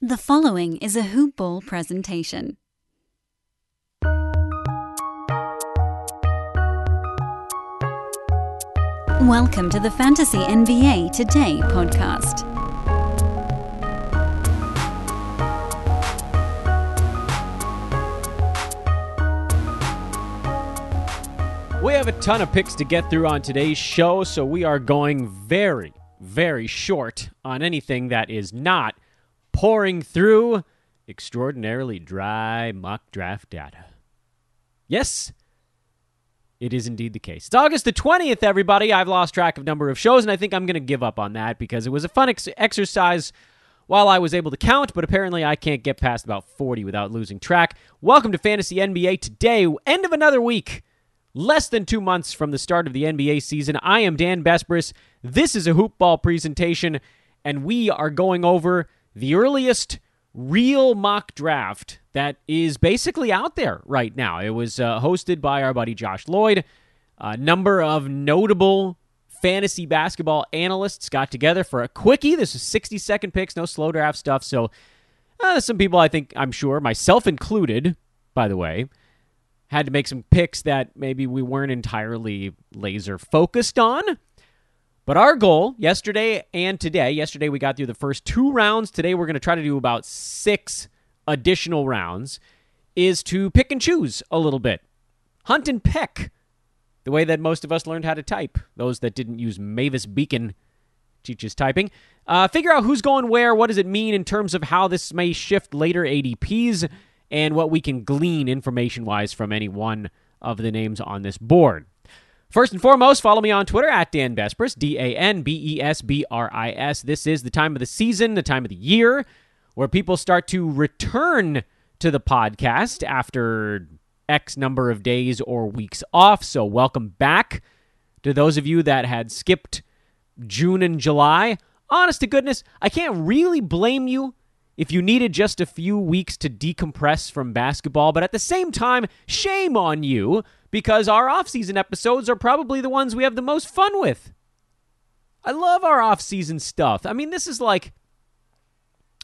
The following is a Hoop Ball presentation. Welcome to the Fantasy NBA Today podcast. We have a ton of picks to get through on today's show, so we are going very, very short on anything that is not pouring through extraordinarily dry mock draft data. Yes, it is indeed the case. It's August the 20th, everybody. I've lost track of number of shows, and I think I'm going to give up on that because it was a fun ex- exercise while I was able to count, but apparently I can't get past about 40 without losing track. Welcome to Fantasy NBA today, end of another week. Less than two months from the start of the NBA season, I am Dan Besbris. This is a hoopball presentation, and we are going over the earliest real mock draft that is basically out there right now. It was uh, hosted by our buddy Josh Lloyd. A number of notable fantasy basketball analysts got together for a quickie. This is 60 second picks, no slow draft stuff. So, uh, some people, I think, I'm sure, myself included, by the way, had to make some picks that maybe we weren't entirely laser focused on. But our goal yesterday and today, yesterday we got through the first two rounds. Today we're going to try to do about six additional rounds, is to pick and choose a little bit. Hunt and peck, the way that most of us learned how to type. Those that didn't use Mavis Beacon teaches typing. Uh, figure out who's going where, what does it mean in terms of how this may shift later ADPs, and what we can glean information wise from any one of the names on this board. First and foremost, follow me on Twitter at Dan Besbris, D A N B E S B R I S. This is the time of the season, the time of the year where people start to return to the podcast after X number of days or weeks off. So, welcome back to those of you that had skipped June and July. Honest to goodness, I can't really blame you if you needed just a few weeks to decompress from basketball, but at the same time, shame on you because our off-season episodes are probably the ones we have the most fun with. I love our off-season stuff. I mean, this is like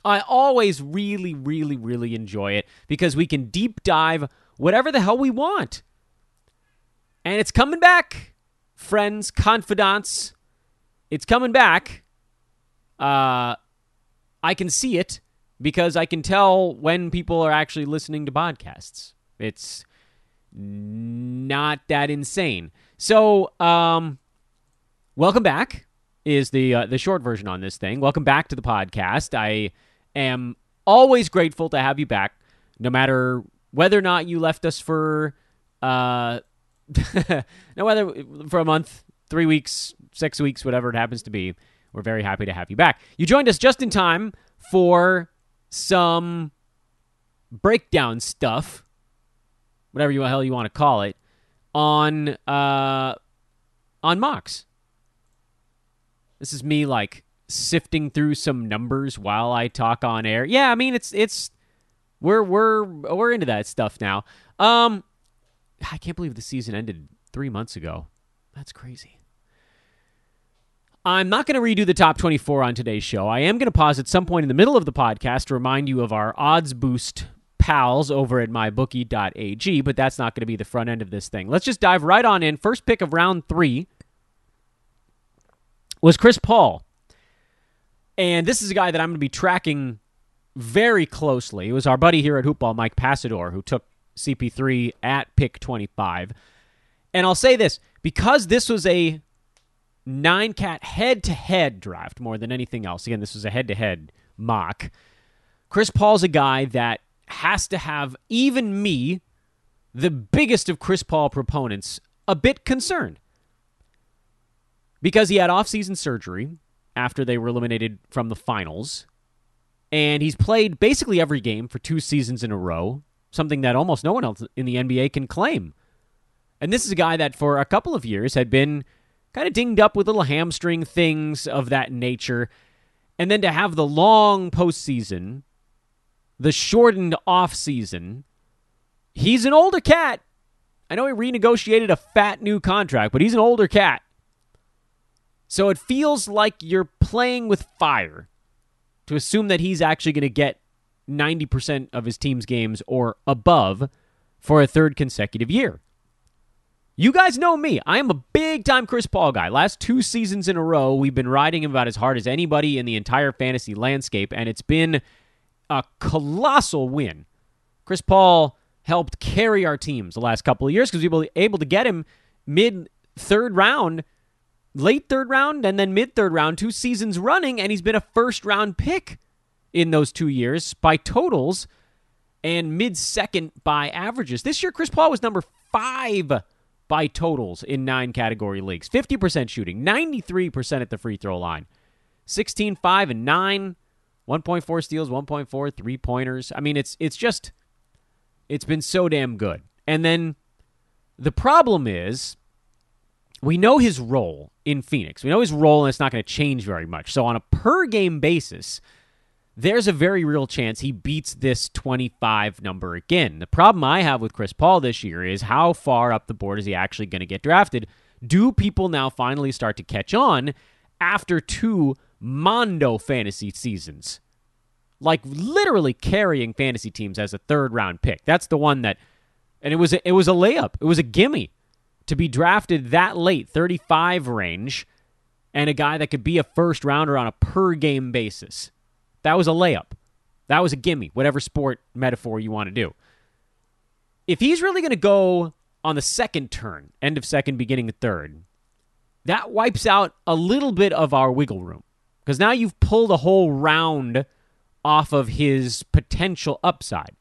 I always really really really enjoy it because we can deep dive whatever the hell we want. And it's coming back. Friends, confidants, it's coming back. Uh I can see it because I can tell when people are actually listening to podcasts. It's not that insane. So, um, welcome back is the uh, the short version on this thing. Welcome back to the podcast. I am always grateful to have you back, no matter whether or not you left us for uh, no whether for a month, three weeks, six weeks, whatever it happens to be. We're very happy to have you back. You joined us just in time for some breakdown stuff, whatever you hell you want to call it, on uh, on mocks. This is me like sifting through some numbers while I talk on air. Yeah, I mean it's it's we're we're we're into that stuff now. Um, I can't believe the season ended three months ago. That's crazy. I'm not going to redo the top 24 on today's show. I am going to pause at some point in the middle of the podcast to remind you of our odds boost pals over at mybookie.ag, but that's not going to be the front end of this thing. Let's just dive right on in. First pick of round three was Chris Paul. And this is a guy that I'm going to be tracking very closely. It was our buddy here at Hoopball, Mike Passador, who took CP3 at pick 25. And I'll say this because this was a nine cat head to head draft more than anything else. Again, this was a head to head mock. Chris Paul's a guy that has to have even me, the biggest of Chris Paul proponents, a bit concerned. Because he had offseason surgery after they were eliminated from the finals. And he's played basically every game for two seasons in a row, something that almost no one else in the NBA can claim. And this is a guy that for a couple of years had been kind of dinged up with little hamstring things of that nature. And then to have the long postseason, the shortened off season, he's an older cat. I know he renegotiated a fat new contract, but he's an older cat. So it feels like you're playing with fire to assume that he's actually going to get 90% of his team's games or above for a third consecutive year. You guys know me. I am a big time Chris Paul guy. Last two seasons in a row, we've been riding him about as hard as anybody in the entire fantasy landscape, and it's been a colossal win. Chris Paul helped carry our teams the last couple of years because we were able to get him mid third round, late third round, and then mid third round, two seasons running, and he's been a first round pick in those two years by totals and mid second by averages. This year, Chris Paul was number five by totals in nine category leagues 50% shooting, 93% at the free throw line, 16, 5, and 9, 1.4 steals, 1.4 three pointers. I mean, it's it's just it's been so damn good. And then the problem is we know his role in Phoenix. We know his role, and it's not going to change very much. So, on a per game basis, there's a very real chance he beats this 25 number again. The problem I have with Chris Paul this year is how far up the board is he actually going to get drafted? Do people now finally start to catch on after two Mondo fantasy seasons? Like literally carrying fantasy teams as a third round pick. That's the one that and it was a, it was a layup. It was a gimme to be drafted that late, 35 range, and a guy that could be a first rounder on a per game basis. That was a layup. That was a gimme, whatever sport metaphor you want to do. If he's really going to go on the second turn, end of second, beginning of third, that wipes out a little bit of our wiggle room. Because now you've pulled a whole round off of his potential upside.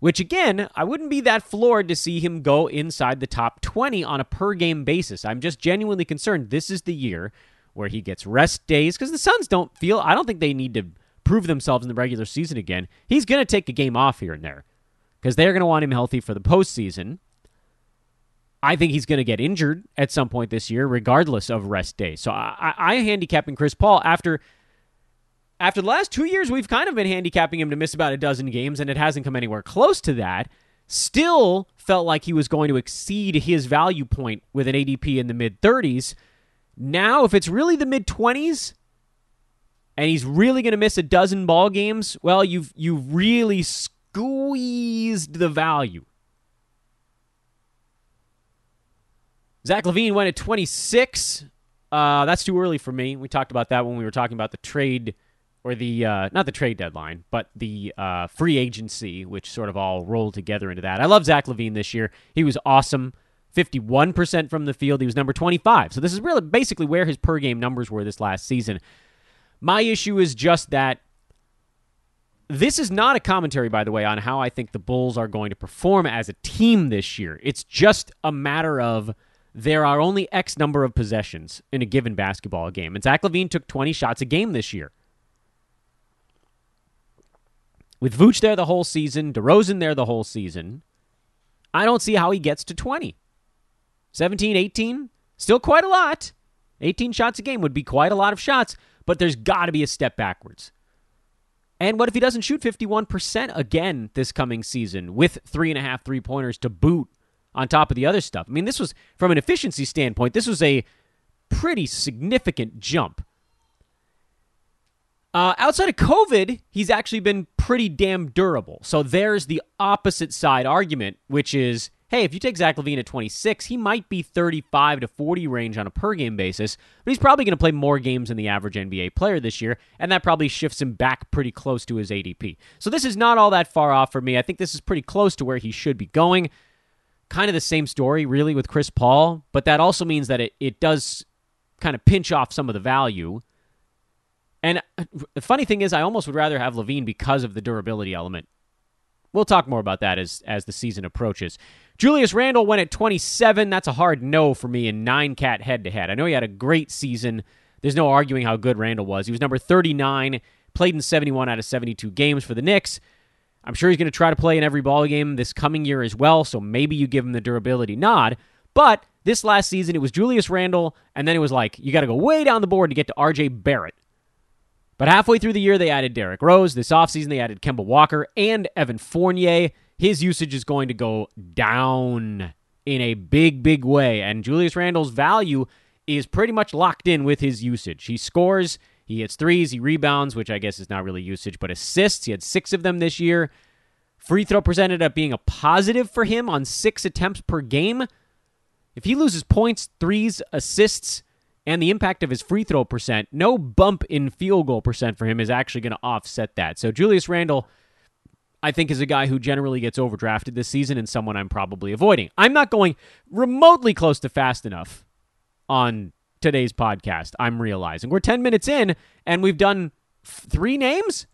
Which, again, I wouldn't be that floored to see him go inside the top 20 on a per game basis. I'm just genuinely concerned this is the year where he gets rest days because the Suns don't feel, I don't think they need to prove themselves in the regular season again. He's going to take a game off here and there because they're going to want him healthy for the postseason. I think he's going to get injured at some point this year, regardless of rest days. So I, I, I handicapping Chris Paul after after the last two years, we've kind of been handicapping him to miss about a dozen games, and it hasn't come anywhere close to that. Still felt like he was going to exceed his value point with an ADP in the mid 30s. Now, if it's really the mid 20s and he's really going to miss a dozen ball games, well, you've you've really squeezed the value. Zach LaVine went at 26. Uh, that's too early for me. We talked about that when we were talking about the trade or the uh, not the trade deadline, but the uh, free agency, which sort of all rolled together into that. I love Zach LaVine this year. He was awesome. 51% from the field. He was number 25. So this is really basically where his per game numbers were this last season. My issue is just that this is not a commentary, by the way, on how I think the Bulls are going to perform as a team this year. It's just a matter of there are only X number of possessions in a given basketball game. And Zach LaVine took 20 shots a game this year. With Vooch there the whole season, DeRozan there the whole season, I don't see how he gets to 20. 17, 18, still quite a lot. 18 shots a game would be quite a lot of shots, but there's got to be a step backwards. And what if he doesn't shoot 51% again this coming season with three and a half three pointers to boot on top of the other stuff? I mean, this was, from an efficiency standpoint, this was a pretty significant jump. Uh, outside of COVID, he's actually been pretty damn durable. So there's the opposite side argument, which is hey, if you take Zach LaVine at 26, he might be 35 to 40 range on a per game basis, but he's probably going to play more games than the average NBA player this year, and that probably shifts him back pretty close to his ADP. So this is not all that far off for me. I think this is pretty close to where he should be going. Kind of the same story, really, with Chris Paul, but that also means that it, it does kind of pinch off some of the value. And uh, the funny thing is, I almost would rather have LaVine because of the durability element. We'll talk more about that as as the season approaches. Julius Randle went at 27. That's a hard no for me in nine cat head to head. I know he had a great season. There's no arguing how good Randle was. He was number 39, played in 71 out of 72 games for the Knicks. I'm sure he's going to try to play in every ball game this coming year as well, so maybe you give him the durability nod. But this last season, it was Julius Randle, and then it was like, you got to go way down the board to get to RJ Barrett. But halfway through the year, they added Derrick Rose. This offseason, they added Kemba Walker and Evan Fournier his usage is going to go down in a big, big way. And Julius Randle's value is pretty much locked in with his usage. He scores He hits threes, he rebounds, which I guess is not really usage, but assists. He had six of them this year. Free throw percent ended up being a positive for him on six attempts per game. If he loses points, threes, assists, and the impact of his free throw percent, no bump in field goal percent for him is actually going to offset that. So Julius Randle, I think, is a guy who generally gets overdrafted this season and someone I'm probably avoiding. I'm not going remotely close to fast enough on today's podcast. I'm realizing we're 10 minutes in and we've done three names.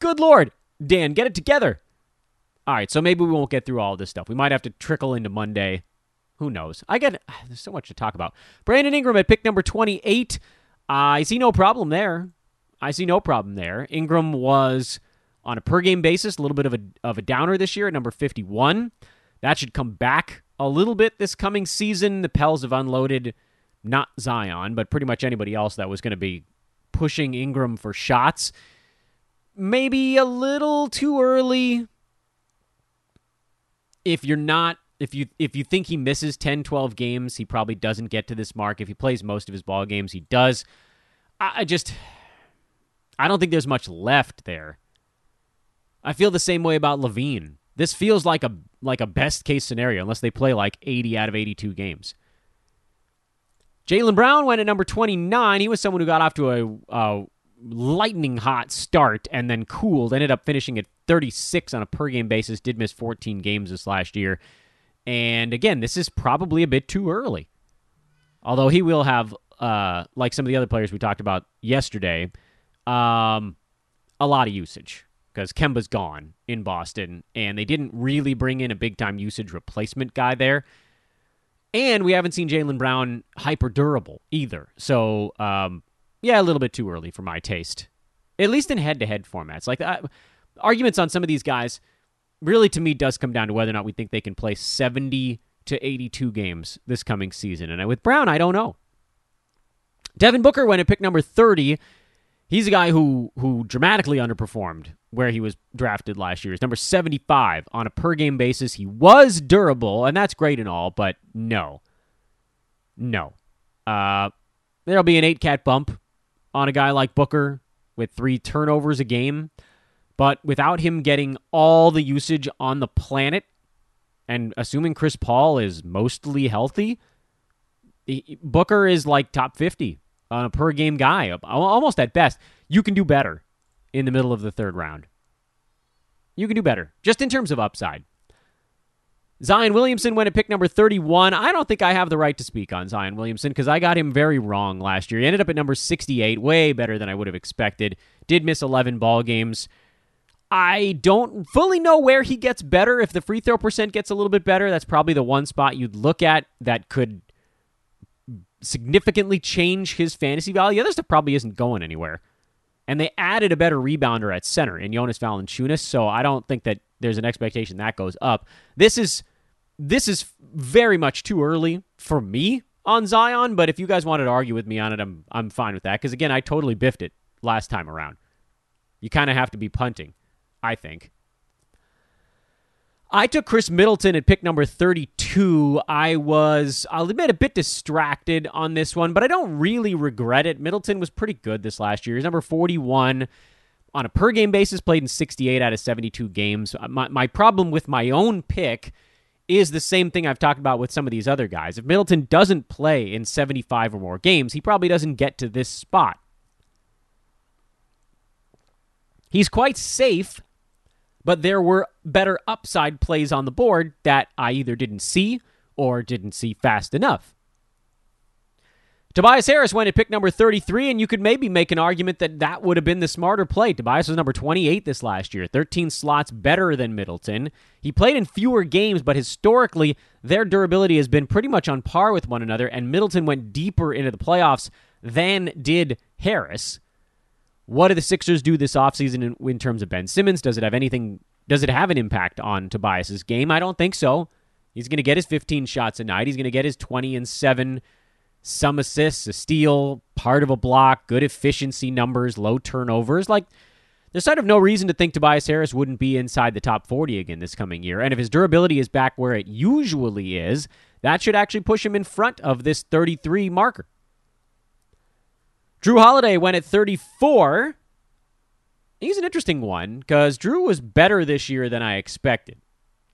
Good Lord, Dan, get it together. All right, so maybe we won't get through all this stuff. We might have to trickle into Monday who knows? I get there's so much to talk about. Brandon Ingram at pick number 28. I see no problem there. I see no problem there. Ingram was on a per game basis a little bit of a of a downer this year at number 51. That should come back a little bit this coming season. The Pels have unloaded not Zion, but pretty much anybody else that was going to be pushing Ingram for shots. Maybe a little too early. If you're not if you if you think he misses 10 12 games he probably doesn't get to this mark. If he plays most of his ball games he does. I, just i don't think there's much left there. I feel the same way about LaVine. This feels like a like a best case scenario unless they play like 80 out of 82 games jaylen brown went at number 29 he was someone who got off to a, a lightning hot start and then cooled ended up finishing at 36 on a per game basis did miss 14 games this last year and again, this is probably a bit too early. Although he will have, uh, like some of the other players we talked about yesterday, um, a lot of usage because Kemba's gone in Boston, and they didn't really bring in a big time usage replacement guy there. And we haven't seen Jaylen Brown hyper durable either. So, um, yeah, a little bit too early for my taste, at least in head to head formats. Like uh, arguments on some of these guys really to me does come down to whether or not we think they can play 70 to 82 games this coming season. And with Brown, I don't know. Devin Booker went at pick number 30. He's a guy who who dramatically underperformed where he was drafted last year. He's number 75 on a per game basis. He was durable, and that's great and all, but no. No. Uh, there'll be an eight cat bump on a guy like Booker with three turnovers a game. But without him getting all the usage on the planet, and assuming Chris Paul is mostly healthy, Booker is like top 50 a per game guy, almost at best. You can do better in the middle of the third round. You can do better, just in terms of upside. Zion Williamson went at pick number 31. I don't think I have the right to speak on Zion Williamson because I got him very wrong last year. He ended up at number 68, way better than I would have expected. Did miss 11 ball games. I don't fully know where he gets better. If the free throw percent gets a little bit better, that's probably the one spot you'd look at that could significantly change his fantasy value. The other stuff probably isn't going anywhere. And they added a better rebounder at center in Jonas Valanciunas, so I don't think that there's an expectation that goes up. This is this is very much too early for me on Zion, but if you guys wanted to argue with me on it, I'm I'm fine with that because again, I totally biffed it last time around. You kind of have to be punting. I think. I took Khris Middleton at pick number 32. I was, I'll admit, a bit distracted on this one, but I don't really regret it. Middleton was pretty good this last year. He's number 41 on a per game basis, played in 68 out of 72 games. Uh, my, my problem with my own pick is the same thing I've talked about with some of these other guys. If Middleton doesn't play in 75 or more games, he probably doesn't get to this spot. He's quite safe but there were better upside plays on the board that I either didn't see or didn't see fast enough. Tobias Harris went at pick number 33, and you could maybe make an argument that that would have been the smarter play. Tobias was number 28 this last year, 13 slots better than Middleton. He played in fewer games, but historically, their durability has been pretty much on par with one another, and Middleton went deeper into the playoffs than did Harris. What do the Sixers do this offseason in, in terms of Ben Simmons? Does it have anything? Does it have an impact on Tobias's game? I don't think so. He's going to get his 15 shots a night. He's going to get his 20 and 7, some assists, a steal, part of a block, good efficiency numbers, low turnovers. Like, there's sort of no reason to think Tobias Harris wouldn't be inside the top 40 again this coming year. And if his durability is back where it usually is, that should actually push him in front of this 33 marker. Jrue Holiday went at 34. He's an interesting one because Jrue was better this year than I expected.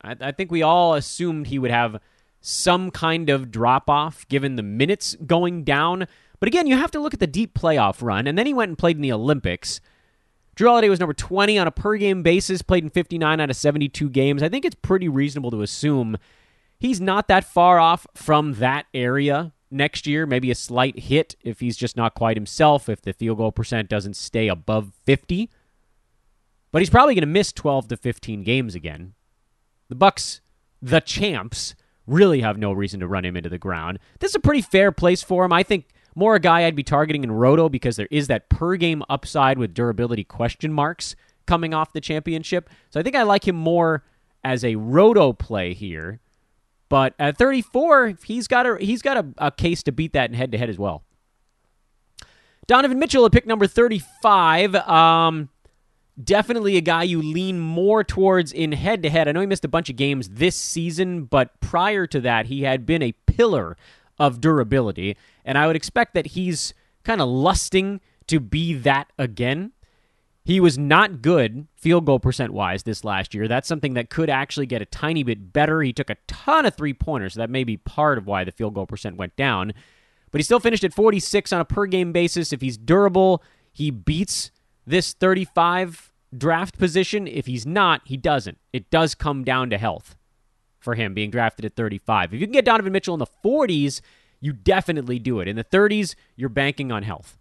I, I think we all assumed he would have some kind of drop off given the minutes going down. But again, you have to look at the deep playoff run, and then he went and played in the Olympics. Jrue Holiday was number 20 on a per game basis, played in 59 out of 72 games. I think it's pretty reasonable to assume he's not that far off from that area next year. Maybe a slight hit if he's just not quite himself, if the field goal percent doesn't stay above 50. But he's probably going to miss 12 to 15 games again. The Bucks, the champs, really have no reason to run him into the ground. This is a pretty fair place for him. I think more a guy I'd be targeting in Roto because there is that per game upside with durability question marks coming off the championship. So I think I like him more as a Roto play here. But at 34, he's got a he's got a, a case to beat that in head to head as well. Donovan Mitchell at pick number 35. Um, definitely a guy you lean more towards in head to head. I know he missed a bunch of games this season, but prior to that, he had been a pillar of durability, and I would expect that he's kind of lusting to be that again. He was not good field goal percent wise this last year. That's something that could actually get a tiny bit better. He took a ton of three pointers, so that may be part of why the field goal percent went down. But he still finished at 46 on a per game basis. If he's durable, he beats this 35 draft position. If he's not, he doesn't. It does come down to health for him being drafted at 35. If you can get Donovan Mitchell in the 40s, you definitely do it. In the 30s, you're banking on health.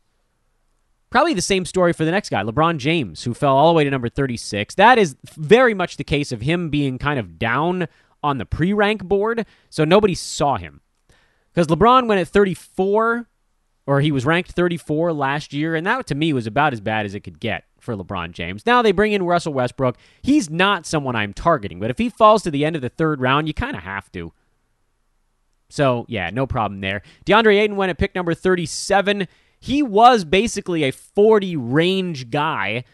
Probably the same story for the next guy, LeBron James, who fell all the way to number 36. That is very much the case of him being kind of down on the pre rank board, so nobody saw him. Because LeBron went at 34, or he was ranked 34 last year, and that to me was about as bad as it could get for LeBron James. Now they bring in Russell Westbrook. He's not someone I'm targeting, but if he falls to the end of the third round, you kind of have to. So, yeah, no problem there. DeAndre Ayton went at pick number 37. He was basically a 40 range guy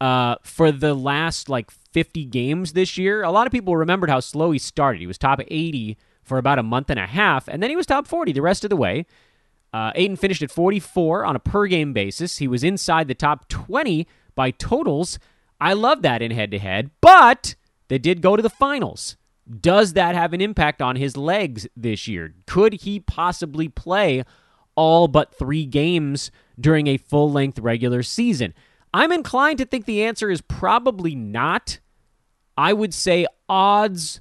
uh, for the last like 50 games this year. A lot of people remembered how slow he started. He was top 80 for about a month and a half, and then he was top 40 the rest of the way. Uh, Ayton finished at 44 on a per game basis. He was inside the top 20 by totals. I love that in head to head, but they did go to the finals. Does that have an impact on his legs this year? Could he possibly play all but three games during a full length regular season? I'm inclined to think the answer is probably not. I would say odds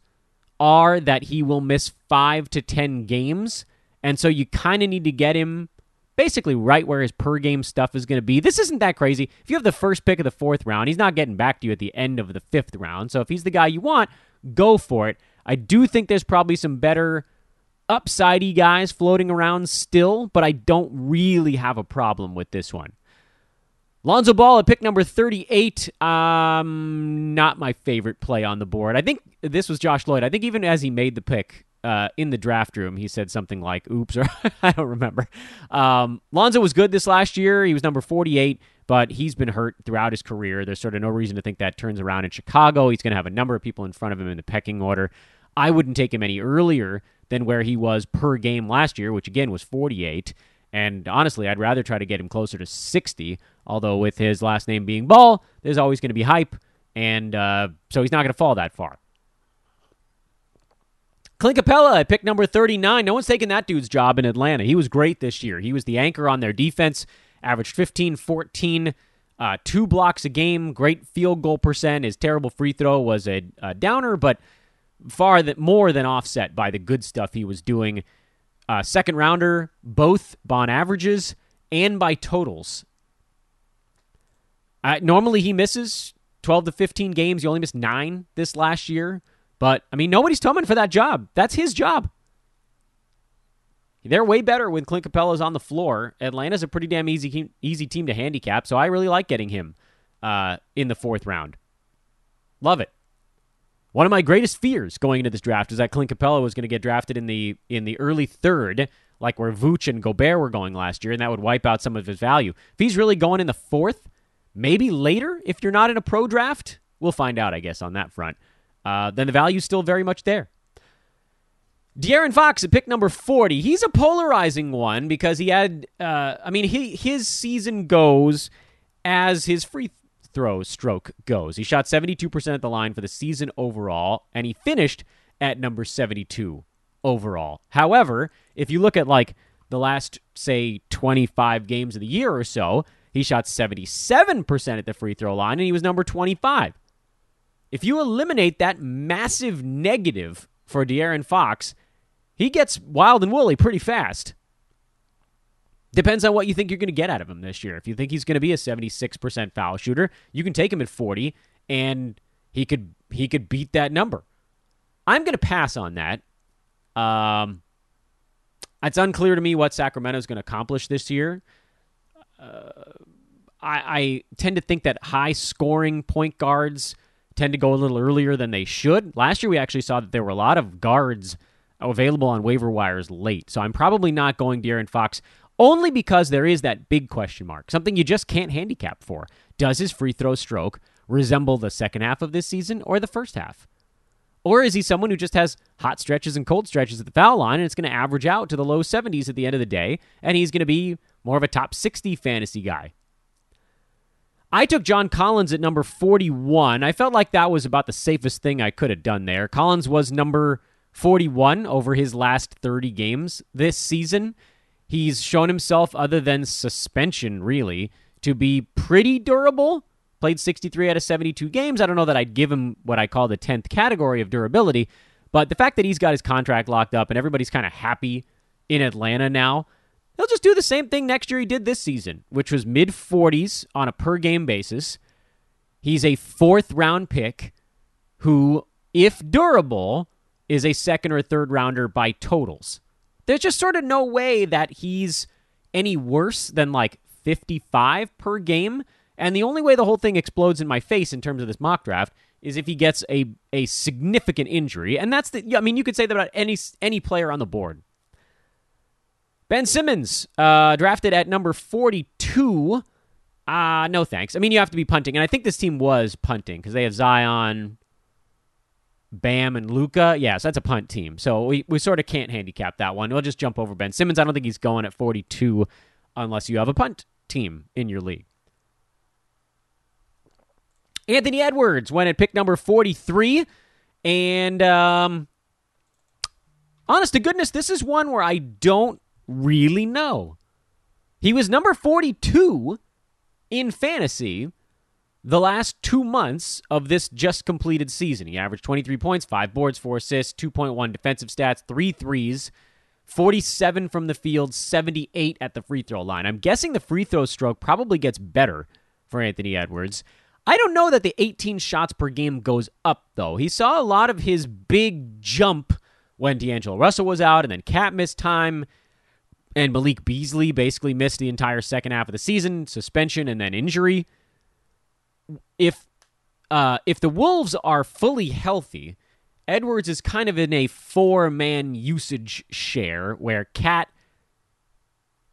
are that he will miss five to 10 games. And so you kind of need to get him basically right where his per game stuff is going to be. This isn't that crazy. If you have the first pick of the fourth round, he's not getting back to you at the end of the fifth round. So if he's the guy you want, go for it. I do think there's probably some better upsidey guys floating around still, but I don't really have a problem with this one. Lonzo Ball at pick number 38. Um, not my favorite play on the board. I think this was Josh Lloyd. I think even as he made the pick, uh, in the draft room, he said something like "Oops," or I don't remember. Um, Lonzo was good this last year. He was number 48, but he's been hurt throughout his career. There's sort of no reason to think that turns around in Chicago. He's going to have a number of people in front of him in the pecking order. I wouldn't take him any earlier than where he was per game last year, which again was 48. And honestly, I'd rather try to get him closer to 60. Although with his last name being Ball, there's always going to be hype, and uh, so he's not going to fall that far. Clint Capela at pick number 39. No one's taking that dude's job in Atlanta. He was great this year. He was the anchor on their defense, averaged 15, 14, uh, two blocks a game, great field goal percent. His terrible free throw was a, a downer, but far that more than offset by the good stuff he was doing. Uh, second rounder, both Bon averages and by totals. Uh, normally he misses 12 to 15 games. He only missed nine this last year. But, I mean, nobody's coming for that job. That's his job. They're way better when Clint Capela's on the floor. Atlanta's a pretty damn easy easy team to handicap, so I really like getting him uh, in the fourth round. Love it. One of my greatest fears going into this draft is that Clint Capela was going to get drafted in the in the early third, like where Vooch and Gobert were going last year, and that would wipe out some of his value. If he's really going in the fourth, maybe later, if you're not in a pro draft, we'll find out, I guess, on that front uh, then the value is still very much there. De'Aaron Fox at pick number 40. He's a polarizing one because he had, uh, I mean, he, his season goes as his free throw stroke goes. He shot 72% at the line for the season overall, and he finished at number 72 overall. However, if you look at like the last, say, 25 games of the year or so, he shot 77% at the free throw line, and he was number 25. If you eliminate that massive negative for De'Aaron Fox, he gets wild and woolly pretty fast. Depends on what you think you're going to get out of him this year. If you think he's going to be a 76% foul shooter, you can take him at 40 and he could he could beat that number. I'm going to pass on that. Um, it's unclear to me what Sacramento is going to accomplish this year. Uh, I, I tend to think that high scoring point guards tend to go a little earlier than they should. Last year, we actually saw that there were a lot of guards available on waiver wires late. So I'm probably not going De'Aaron Fox only because there is that big question mark, something you just can't handicap for. Does his free throw stroke resemble the second half of this season or the first half? Or is he someone who just has hot stretches and cold stretches at the foul line and it's going to average out to the low 70s at the end of the day and he's going to be more of a top 60 fantasy guy? I took John Collins at number 41. I felt like that was about the safest thing I could have done there. Collins was number 41 over his last 30 games this season. He's shown himself, other than suspension, really, to be pretty durable. Played 63 out of 72 games. I don't know that I'd give him what I call the 10th category of durability, but the fact that he's got his contract locked up and everybody's kind of happy in Atlanta now, he'll just do the same thing next year he did this season, which was mid 40s on a per game basis. He's a fourth round pick who, if durable, is a second or third rounder by totals. There's just sort of no way that he's any worse than like 55 per game. And the only way the whole thing explodes in my face in terms of this mock draft is if he gets a, a significant injury. And that's the, I mean, you could say that about any, any player on the board. Ben Simmons, uh, drafted at number 42. Uh, no thanks. I mean, you have to be punting. And I think this team was punting because they have Zion, Bam and Luka. yes, that's a punt team. So we, we sort of can't handicap that one. We'll just jump over Ben Simmons. I don't think he's going at 42 unless you have a punt team in your league. Anthony Edwards went at pick number 43. And um, honest to goodness, this is one where I don't really know. He was number 42 in fantasy the last two months of this just completed season. He averaged 23 points, 5 boards, 4 assists, 2.1 defensive stats, 3 threes, 47 from the field, 78 at the free throw line. I'm guessing the free throw stroke probably gets better for Anthony Edwards. I don't know that the 18 shots per game goes up, though. He saw a lot of his big jump when D'Angelo Russell was out, and then KAT missed time, and Malik Beasley basically missed the entire second half of the season, suspension, and then injury if uh, if the Wolves are fully healthy, Edwards is kind of in a four man usage share where KAT,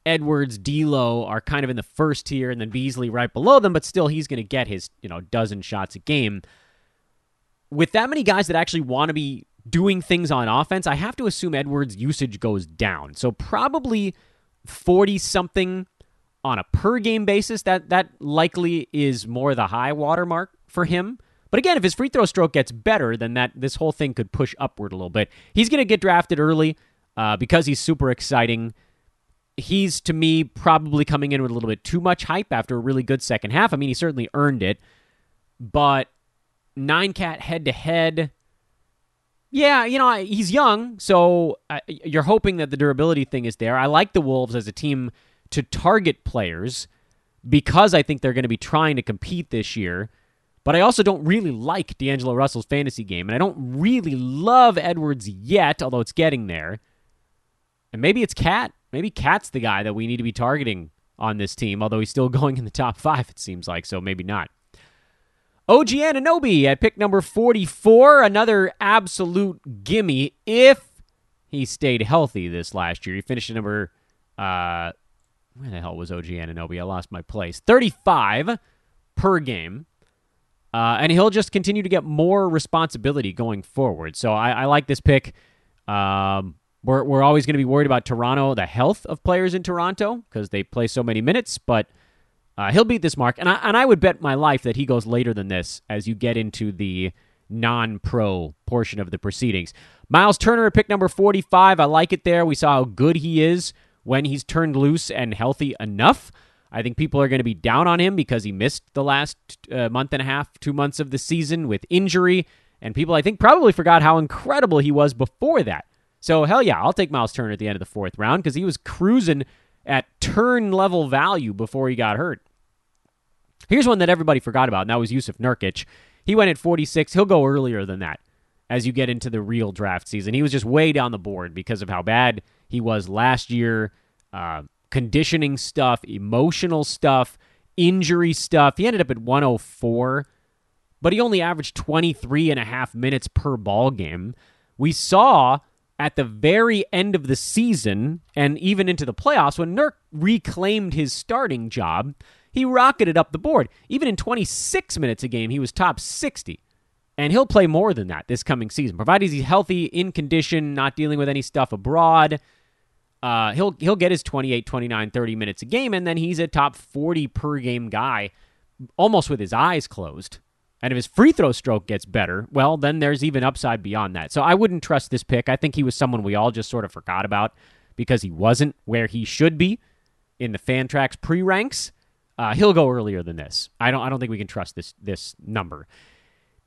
Edwards, D'Lo are kind of in the first tier, and then Beasley right below them. But still, he's going to get his you know dozen shots a game. With that many guys that actually want to be doing things on offense, I have to assume Edwards' usage goes down. So probably forty something on a per game basis, that that likely is more the high watermark for him. But again, if his free throw stroke gets better, then that this whole thing could push upward a little bit. He's going to get drafted early uh, because he's super exciting. He's to me probably coming in with a little bit too much hype after a really good second half. I mean, he certainly earned it, but nine cat head to head. Yeah, you know he's young, so uh, you're hoping that the durability thing is there. I like the Wolves as a team to target players because I think they're going to be trying to compete this year. But I also don't really like D'Angelo Russell's fantasy game, and I don't really love Edwards yet, although it's getting there. And maybe it's KAT. Maybe KAT's the guy that we need to be targeting on this team, although he's still going in the top five, it seems like, so maybe not. OG Anunoby at pick number 44, another absolute gimme if he stayed healthy this last year. He finished at number uh, where the hell was OG Anunoby? I lost my place. 35 per game. Uh, and he'll just continue to get more responsibility going forward. So I, I like this pick. Um, we're, we're always going to be worried about Toronto, the health of players in Toronto, because they play so many minutes, but uh, he'll beat this mark. And I, and I would bet my life that he goes later than this as you get into the non pro portion of the proceedings. Miles Turner at pick number 45. I like it there. We saw how good he is when he's turned loose and healthy enough. I think people are going to be down on him because he missed the last uh, month and a half, two months of the season with injury. And people, I think, probably forgot how incredible he was before that. So, hell yeah, I'll take Miles Turner at the end of the fourth round because he was cruising at turn level value before he got hurt. Here's one that everybody forgot about, and that was Yusuf Nurkic. He went at 46. He'll go earlier than that as you get into the real draft season. He was just way down the board because of how bad he was last year. Uh, conditioning stuff, emotional stuff, injury stuff. He ended up at 104, but he only averaged 23 and a half minutes per ball game. We saw at the very end of the season and even into the playoffs when Nurk reclaimed his starting job, he rocketed up the board. Even in 26 minutes a game, he was top 60. And he'll play more than that this coming season, provided he's healthy, in condition, not dealing with any stuff abroad. Uh, he'll he'll get his 28, 29, 30 minutes a game, and then he's a top 40 per game guy, almost with his eyes closed. And if his free throw stroke gets better, well, then there's even upside beyond that. So I wouldn't trust this pick. I think he was someone we all just sort of forgot about because he wasn't where he should be in the Fantrax pre ranks. Uh, he'll go earlier than this. I don't. I don't think we can trust this this number.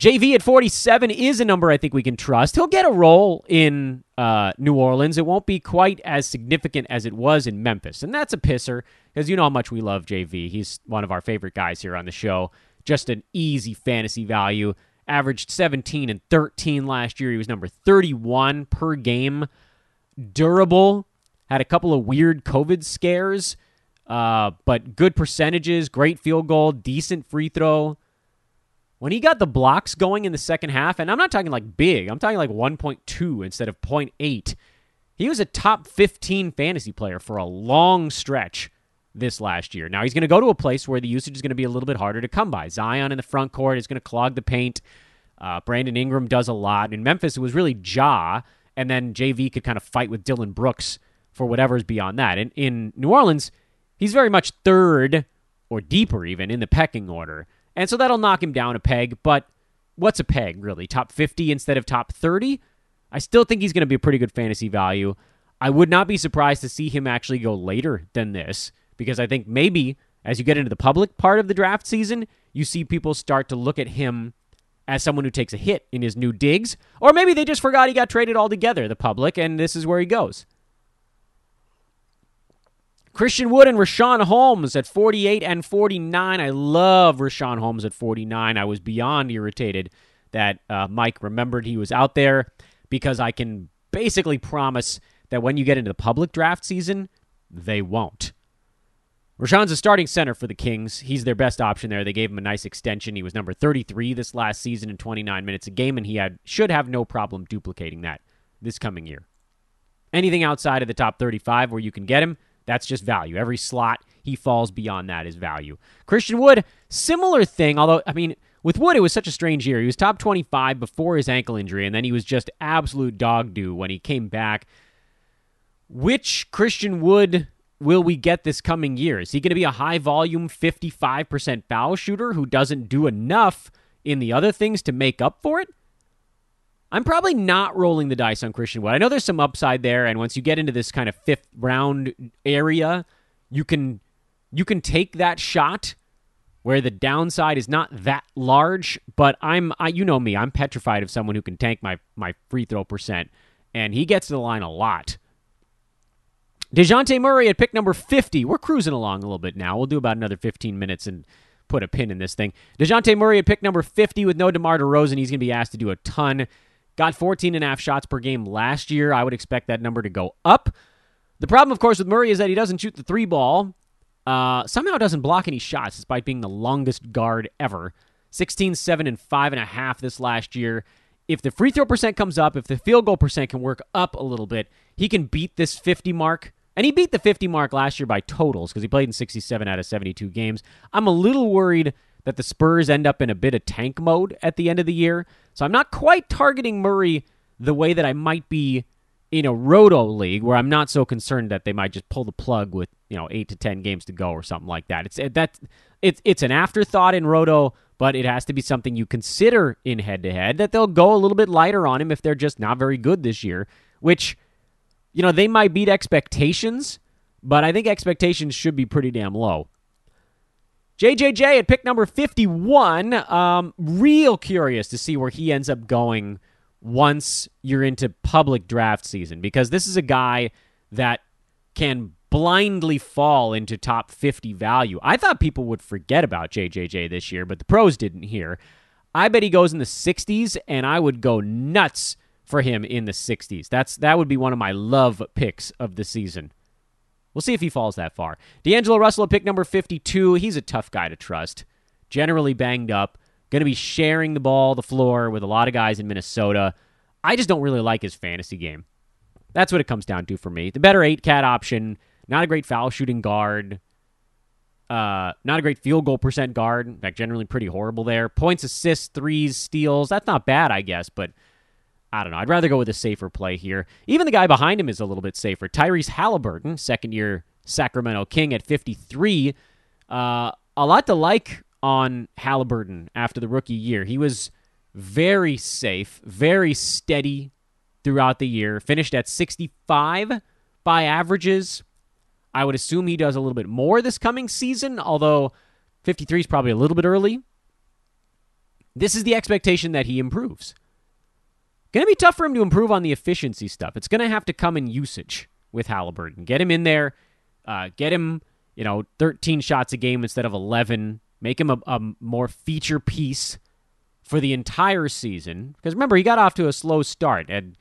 JV at 47 is a number I think we can trust. He'll get a role in uh, New Orleans. It won't be quite as significant as it was in Memphis, and that's a pisser because you know how much we love JV. He's one of our favorite guys here on the show. Just an easy fantasy value. Averaged 17 and 13 last year. He was number 31 per game. Durable. Had a couple of weird COVID scares uh, but good percentages, great field goal, decent free throw. When he got the blocks going in the second half, and I'm not talking like big, I'm talking like 1.2 instead of 0.8. He was a top 15 fantasy player for a long stretch this last year. Now he's going to go to a place where the usage is going to be a little bit harder to come by. Zion in the front court is going to clog the paint. Uh, Brandon Ingram does a lot. In Memphis, it was really Ja, and then JV could kind of fight with Dillon Brooks for whatever's beyond that. And in New Orleans, he's very much third or deeper even in the pecking order. And so that'll knock him down a peg, but what's a peg really? Top 50 instead of top 30? I still think he's going to be a pretty good fantasy value. I would not be surprised to see him actually go later than this because I think maybe as you get into the public part of the draft season, you see people start to look at him as someone who takes a hit in his new digs, or maybe they just forgot he got traded altogether, the public, and this is where he goes. Christian Wood and Richaun Holmes at 48 and 49. I love Richaun Holmes at 49. I was beyond irritated that uh, Mike remembered he was out there because I can basically promise that when you get into the public draft season, they won't. Richaun's a starting center for the Kings. He's their best option there. They gave him a nice extension. He was number 33 this last season in 29 minutes a game, and he had should have no problem duplicating that this coming year. Anything outside of the top 35 where you can get him, that's just value. Every slot he falls beyond that is value. Christian Wood, similar thing, although, I mean, with Wood, it was such a strange year. He was top 25 before his ankle injury, and then he was just absolute dog do when he came back. Which Christian Wood will we get this coming year? Is he going to be a high volume 55% foul shooter who doesn't do enough in the other things to make up for it? I'm probably not rolling the dice on Christian Wood. I know there's some upside there, and once you get into this kind of fifth round area, you can you can take that shot where the downside is not that large. But I'm I, you know me, I'm petrified of someone who can tank my my free throw percent, and he gets to the line a lot. Dejounte Murray at pick number 50. We're cruising along a little bit now. We'll do about another 15 minutes and put a pin in this thing. Dejounte Murray at pick number 50 with no DeMar DeRozan. He's going to be asked to do a ton. Got 14 and a half shots per game last year. I would expect that number to go up. The problem, of course, with Murray is that he doesn't shoot the three ball. Uh, somehow doesn't block any shots despite being the longest guard ever. 16, 7, and 5.5 this last year. If the free throw percent comes up, if the field goal percent can work up a little bit, he can beat this 50 mark. And he beat the 50 mark last year by totals because he played in 67 out of 72 games. I'm a little worried that the Spurs end up in a bit of tank mode at the end of the year. So I'm not quite targeting Murray the way that I might be in a roto league where I'm not so concerned that they might just pull the plug with you know eight to ten games to go or something like that. It's that it's it's an afterthought in roto, but it has to be something you consider in head to head that they'll go a little bit lighter on him if they're just not very good this year. Which you know they might beat expectations, but I think expectations should be pretty damn low. JJJ at pick number 51. Um, real curious to see where he ends up going once you're into public draft season because this is a guy that can blindly fall into top 50 value. I thought people would forget about JJJ this year, but the pros didn't hear. I bet he goes in the 60s and I would go nuts for him in the 60s. That's that would be one of my love picks of the season. We'll see if he falls that far. D'Angelo Russell at pick number 52. He's a tough guy to trust. Generally banged up. Going to be sharing the ball, the floor with a lot of guys in Minnesota. I just don't really like his fantasy game. That's what it comes down to for me. The better eight cat option, not a great foul shooting guard, uh, not a great field goal percent guard. In fact, generally pretty horrible there. Points, assists, threes, steals. That's not bad, I guess, but I don't know. I'd rather go with a safer play here. Even the guy behind him is a little bit safer. Tyrese Halliburton, second year Sacramento King at 53. Uh, a lot to like on Halliburton after the rookie year. He was very safe, very steady throughout the year. Finished at 65 by averages. I would assume he does a little bit more this coming season, although 53 is probably a little bit early. This is the expectation that he improves. Going to be tough for him to improve on the efficiency stuff. It's going to have to come in usage with Halliburton. Get him in there, uh, get him, you know, 13 shots a game instead of 11 make him a, a more feature piece for the entire season. Because remember, he got off to a slow start. And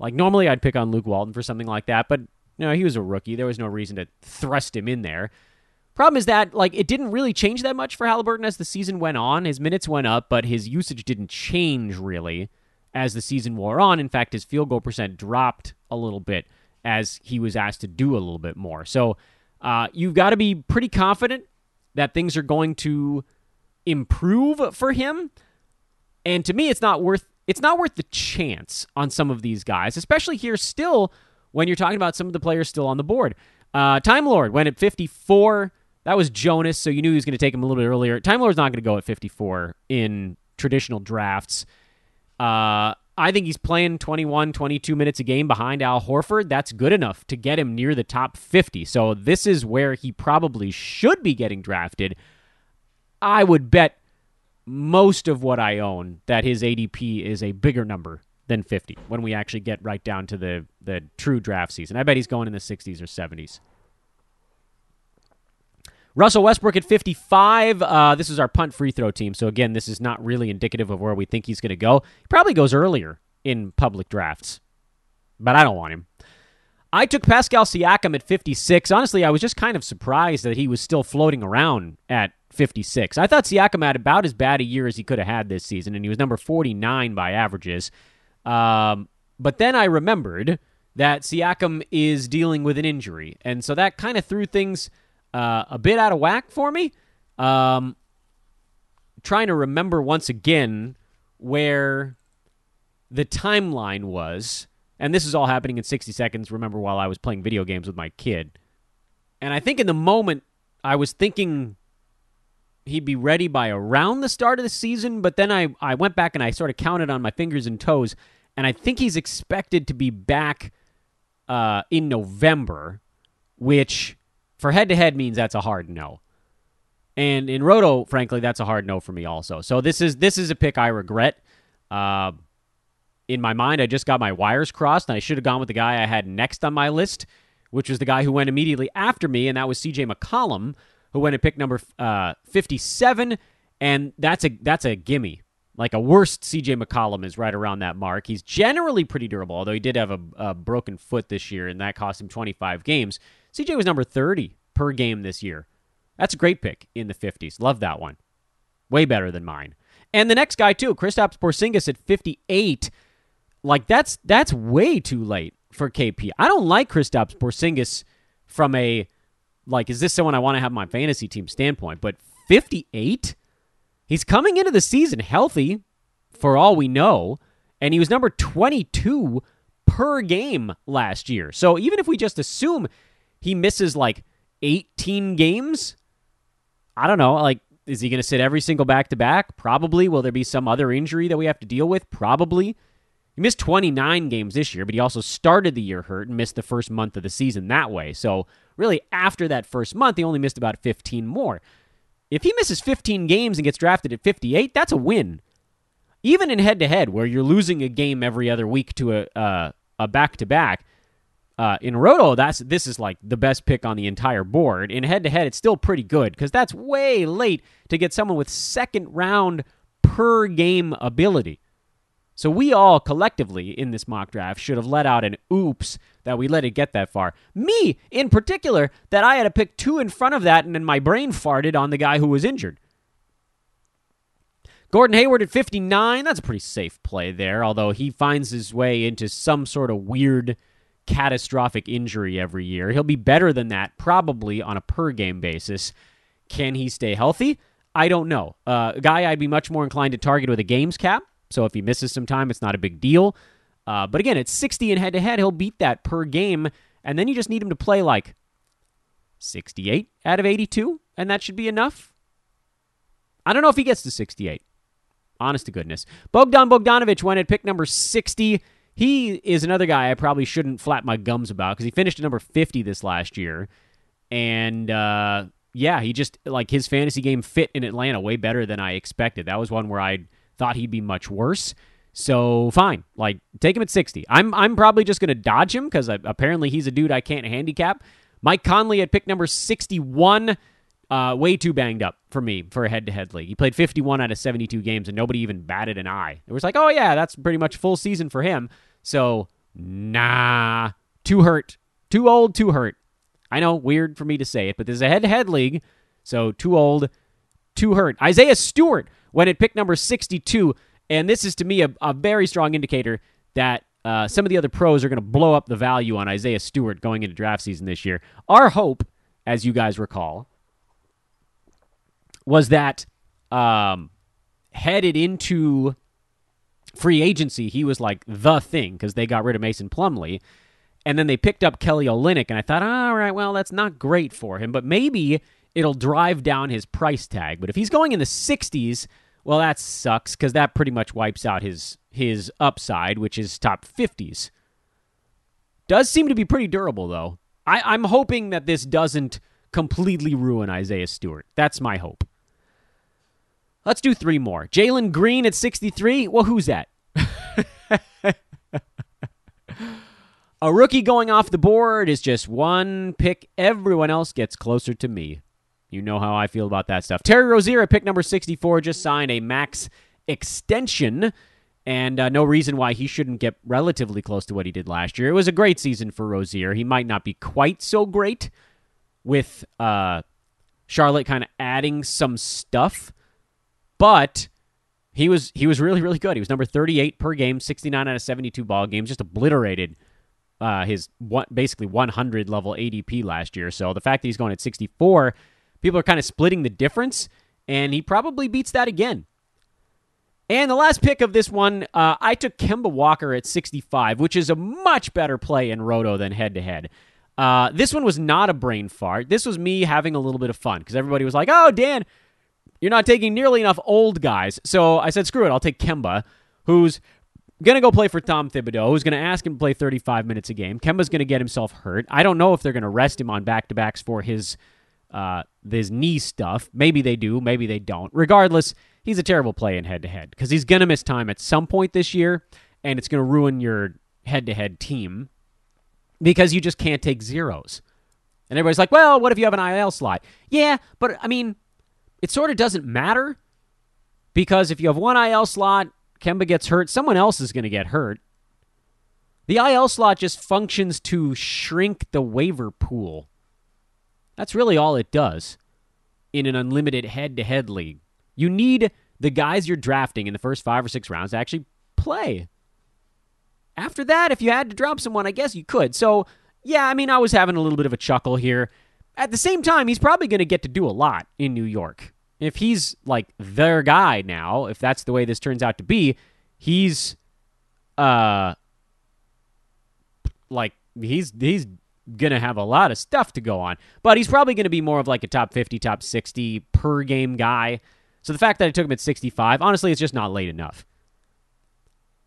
like normally, I'd pick on Luke Walton for something like that, but you know, he was a rookie. There was no reason to thrust him in there. Problem is that like it didn't really change that much for Halliburton as the season went on. His minutes went up, but his usage didn't change really as the season wore on. In fact, his field goal percent dropped a little bit as he was asked to do a little bit more. So uh, you've got to be pretty confident that things are going to improve for him. And to me, it's not worth it's not worth the chance on some of these guys, especially here still when you're talking about some of the players still on the board. Uh, Time Lord went at 54. That was Jonas, so you knew he was going to take him a little bit earlier. Time Lord's not going to go at 54 in traditional drafts. Uh, I think he's playing 21, 22 minutes a game behind Al Horford. That's good enough to get him near the top 50. So this is where he probably should be getting drafted. I would bet most of what I own that his ADP is a bigger number than 50 when we actually get right down to the, the true draft season. I bet he's going in the 60s or 70s. Russell Westbrook at 55. Uh, this is our punt free throw team. So, again, this is not really indicative of where we think he's going to go. He probably goes earlier in public drafts, but I don't want him. I took Pascal Siakam at 56. Honestly, I was just kind of surprised that he was still floating around at 56. I thought Siakam had about as bad a year as he could have had this season, and he was number 49 by averages. Um, but then I remembered that Siakam is dealing with an injury, and so that kind of threw things uh, a bit out of whack for me. Um, trying to remember once again where the timeline was, and this is all happening in 60 seconds. Remember, while I was playing video games with my kid. And I think in the moment, I was thinking he'd be ready by around the start of the season, but then I, I went back and I sort of counted on my fingers and toes, and I think he's expected to be back uh, in November, which for head to head means that's a hard no. And in Roto, frankly, that's a hard no for me also. So this is this is a pick I regret. Uh, in my mind, I just got my wires crossed, and I should have gone with the guy I had next on my list, which was the guy who went immediately after me, and that was C.J. McCollum, who went at pick number uh, fifty-seven, and that's a that's a gimme. Like a worst C.J. McCollum is right around that mark. He's generally pretty durable, although he did have a, a broken foot this year, and that cost him twenty-five games. CJ was number 30 per game this year. That's a great pick in the 50s. Love that one. Way better than mine. And the next guy too, Kristaps Porzingis at 58. Like that's that's way too late for KP. I don't like Kristaps Porzingis from a like is this someone I want to have my fantasy team standpoint, but 58? He's coming into the season healthy for all we know, and he was number 22 per game last year. So even if we just assume he misses like 18 games, I don't know, like is he going to sit every single back to back? Probably. Will there be some other injury that we have to deal with? Probably. He missed 29 games this year, but he also started the year hurt and missed the first month of the season that way. So, really, after that first month, he only missed about 15 more. If he misses 15 games and gets drafted at 58, that's a win. Even in head to head, where you're losing a game every other week to a uh, a back to back, Uh, in Roto, that's this is like the best pick on the entire board. In head to head, it's still pretty good because that's way late to get someone with second round per game ability. So we all collectively in this mock draft should have let out an oops that we let it get that far. Me, in particular, that I had to pick two in front of that and then my brain farted on the guy who was injured. Gordon Hayward at 59, that's a pretty safe play there, although he finds his way into some sort of weird catastrophic injury every year. He'll be better than that probably on a per game basis. Can he stay healthy? I don't know. Uh, a guy I'd be much more inclined to target with a games cap so if he misses some time, it's not a big deal. Uh, but again, it's 60 in head to head. He'll beat that per game. And then you just need him to play like 68 out of 82, and that should be enough. I don't know if he gets to 68. Honest to goodness. Bogdan Bogdanovic went at pick number 60. He is another guy I probably shouldn't flap my gums about because he finished at number 50 this last year. And uh, yeah, he just, like, his fantasy game fit in Atlanta way better than I expected. That was one where I thought he'd be much worse. So fine, like take him at 60. I'm I'm probably just going to dodge him because apparently he's a dude I can't handicap. Mike Conley at pick number 61, uh, way too banged up for me for a head-to-head league. He played 51 out of 72 games and nobody even batted an eye. It was like, oh yeah, that's pretty much full season for him. So nah, too hurt, too old, too hurt. I know, weird for me to say it, but this is a head-to-head league, so too old, too hurt. Isaiah Stewart went at pick number 62. And this is to me a, a very strong indicator that uh, some of the other pros are going to blow up the value on Isaiah Stewart going into draft season this year. Our hope, as you guys recall, was that um, headed into free agency, he was like the thing because they got rid of Mason Plumlee. And then they picked up Kelly Olynyk, and I thought, all right, well, that's not great for him, but maybe it'll drive down his price tag. But if he's going in the 60s, well, that sucks because that pretty much wipes out his his upside, which is top 50s. Does seem to be pretty durable, though. I, I'm hoping that this doesn't completely ruin Isaiah Stewart. That's my hope. Let's do three more. Jalen Green at 63. Well, who's that? A rookie going off the board is just one pick. Everyone else gets closer to me. You know how I feel about that stuff. Terry Rozier at pick number 64 just signed a max extension, and uh, no reason why he shouldn't get relatively close to what he did last year. It was a great season for Rozier. He might not be quite so great with uh, Charlotte kind of adding some stuff, but he was he was really really good. He was number 38 per game, 69 out of 72 ball games, just obliterated uh, his one, basically 100 level ADP last year. So the fact that he's going at 64 People are kind of splitting the difference, and he probably beats that again. And the last pick of this one, uh, I took Kemba Walker at 65, which is a much better play in Roto than head to head. This one was not a brain fart. This was me having a little bit of fun because everybody was like, oh, Dan, you're not taking nearly enough old guys. So I said, screw it, I'll take Kemba, who's going to go play for Tom Thibodeau, who's going to ask him to play 35 minutes a game. Kemba's going to get himself hurt. I don't know if they're going to rest him on back to backs for his uh, this knee stuff. Maybe they do, maybe they don't. Regardless, he's a terrible play in head to head because he's going to miss time at some point this year, and it's going to ruin your head to head team because you just can't take zeros. And everybody's like, well, what if you have an IL slot? Yeah, but I mean, it sort of doesn't matter because if you have one IL slot, Kemba gets hurt, someone else is going to get hurt. The IL slot just functions to shrink the waiver pool. That's really all it does in an unlimited head to head league. You need the guys you're drafting in the first five or six rounds to actually play. After that, if you had to drop someone, I guess you could. So, yeah, I mean, I was having a little bit of a chuckle here. At the same time, he's probably going to get to do a lot in New York. If he's like their guy now, if that's the way this turns out to be, he's uh like he's he's gonna have a lot of stuff to go on. But he's probably gonna be more of like a top 50, top 60 per game guy. So the fact that I took him at 65, honestly, it's just not late enough.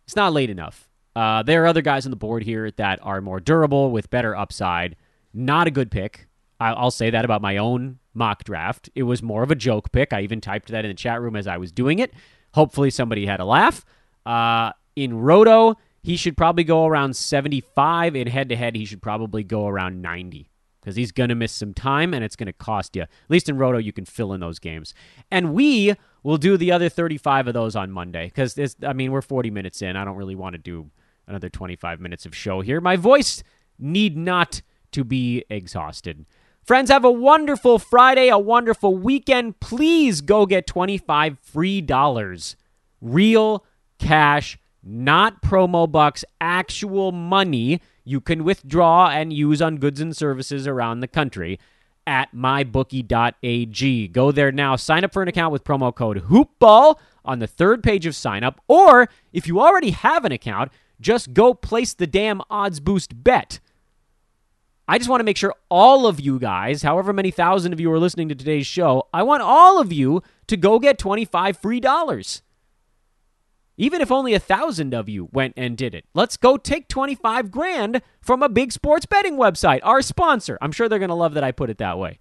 It's not late enough. Uh, there are other guys on the board here that are more durable with better upside. Not a good pick. I'll say that about my own mock draft. It was more of a joke pick. I even typed that in the chat room as I was doing it. Hopefully, somebody had a laugh. Uh, in Roto, he should probably go around 75. In head to head, he should probably go around 90 because he's going to miss some time and it's going to cost you. At least in Roto, you can fill in those games. And we will do the other 35 of those on Monday because, I mean, we're 40 minutes in. I don't really want to do another 25 minutes of show here. My voice need not to be exhausted. Friends, have a wonderful Friday, a wonderful weekend. Please go get 25 free dollars. Real cash, not promo bucks, actual money you can withdraw and use on goods and services around the country at mybookie.ag. Go there now. Sign up for an account with promo code HOOPBALL on the third page of sign up. Or if you already have an account, just go place the damn odds boost bet. I just want to make sure all of you guys, however many thousand of you are listening to today's show, I want all of you to go get 25 free dollars. Even if only a thousand of you went and did it. Let's go take 25 grand from a big sports betting website, our sponsor. I'm sure they're going to love that I put it that way.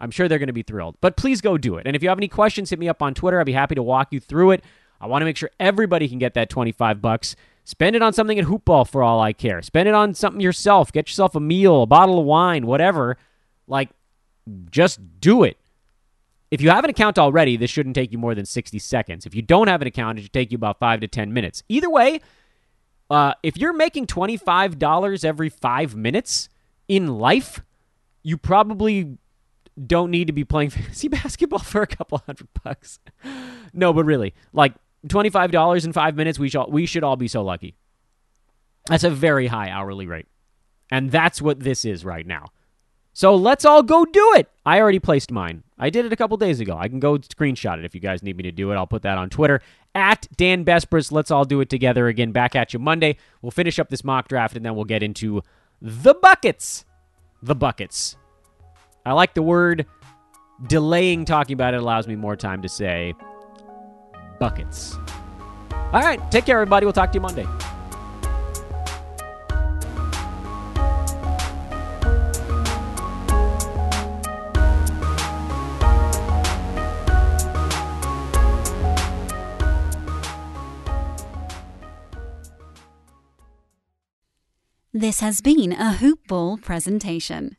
I'm sure they're going to be thrilled. But please go do it. And if you have any questions, hit me up on Twitter. I'd be happy to walk you through it. I want to make sure everybody can get that 25 bucks. Spend it on something at Hoopball for all I care. Spend it on something yourself. Get yourself a meal, a bottle of wine, whatever. Like, just do it. If you have an account already, this shouldn't take you more than 60 seconds. If you don't have an account, it should take you about 5 to 10 minutes. Either way, uh, if you're making $25 every five minutes in life, you probably don't need to be playing fantasy basketball for a couple hundred bucks. no, but really, like $25 in five minutes, we, should we should all be so lucky. That's a very high hourly rate. And that's what this is right now. So let's all go do it. I already placed mine. I did it a couple days ago. I can go screenshot it if you guys need me to do it. I'll put that on Twitter at Dan Besbris. Let's all do it together again. Back at you Monday. We'll finish up this mock draft and then we'll get into the buckets. The buckets. I like the word delaying talking about it allows me more time to say buckets. All right, take care, everybody. We'll talk to you Monday. This has been a Hoop Ball presentation.